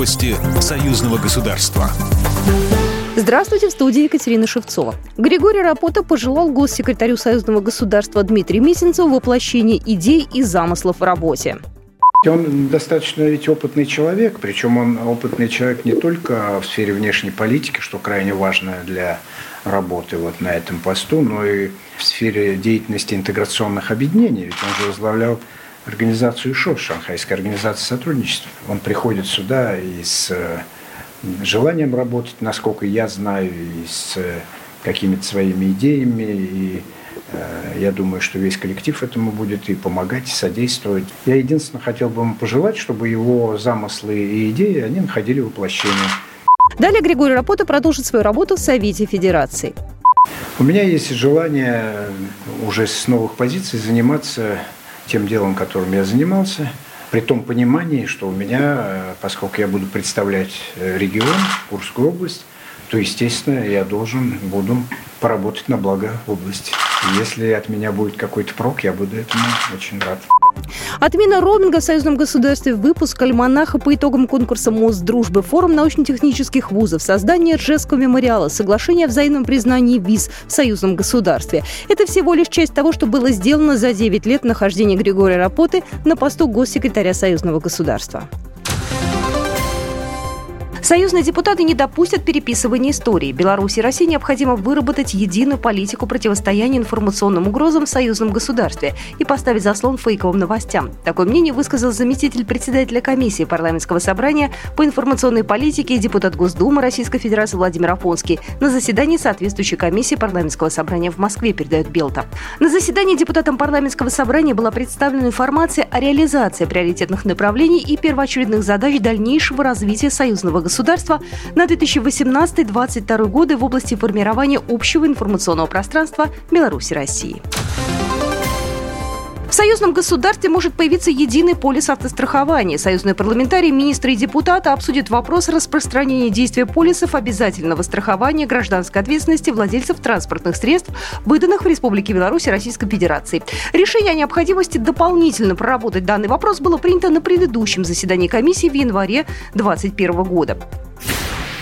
Новости союзного государства. Здравствуйте, в студии Екатерина Шевцова. Григорий Рапота пожелал госсекретарю Союзного государства Дмитрию Мизинцеву воплощения идей и замыслов в работе. Он достаточно ведь опытный человек, причем он опытный человек не только в сфере внешней политики, что крайне важно для работы вот на этом посту, но и в сфере деятельности интеграционных объединений. Ведь он же возглавлял организацию ШОС, Шанхайская организация сотрудничества. Он приходит сюда и с желанием работать, насколько я знаю, и с какими-то своими идеями. И э, я думаю, что весь коллектив этому будет и помогать, и содействовать. Я единственное хотел бы ему пожелать, чтобы его замыслы и идеи, они находили воплощение. Далее Григорий Рапота продолжит свою работу в Совете Федерации. У меня есть желание уже с новых позиций заниматься тем делом, которым я занимался – при том понимании, что у меня, э, поскольку я буду представлять э, регион, Курскую область, то, естественно, я должен буду поработать на благо области. Если от меня будет какой-то прок, я буду этому очень рад. Отмена роуминга в союзном государстве, выпуск альманаха по итогам конкурса Мост дружбы, форум научно-технических вузов, создание Ржевского мемориала, соглашение о взаимном признании виз в союзном государстве. Это всего лишь часть того, что было сделано за 9 лет нахождения Григория Рапоты на посту госсекретаря союзного государства. Союзные депутаты не допустят переписывания истории. Беларуси и России необходимо выработать единую политику противостояния информационным угрозам в союзном государстве и поставить заслон фейковым новостям. Такое мнение высказал заместитель председателя комиссии парламентского собрания по информационной политике и депутат Госдумы Российской Федерации Владимир Афонский на заседании соответствующей комиссии парламентского собрания в Москве, передает Белта. На заседании депутатам парламентского собрания была представлена информация о реализации приоритетных направлений и первоочередных задач дальнейшего развития союзного государства государства на 2018-2022 годы в области формирования общего информационного пространства Беларуси России. В союзном государстве может появиться единый полис автострахования. Союзные парламентарии, министры и депутаты обсудят вопрос распространения действия полисов обязательного страхования гражданской ответственности владельцев транспортных средств, выданных в Республике Беларусь и Российской Федерации. Решение о необходимости дополнительно проработать данный вопрос было принято на предыдущем заседании комиссии в январе 2021 года.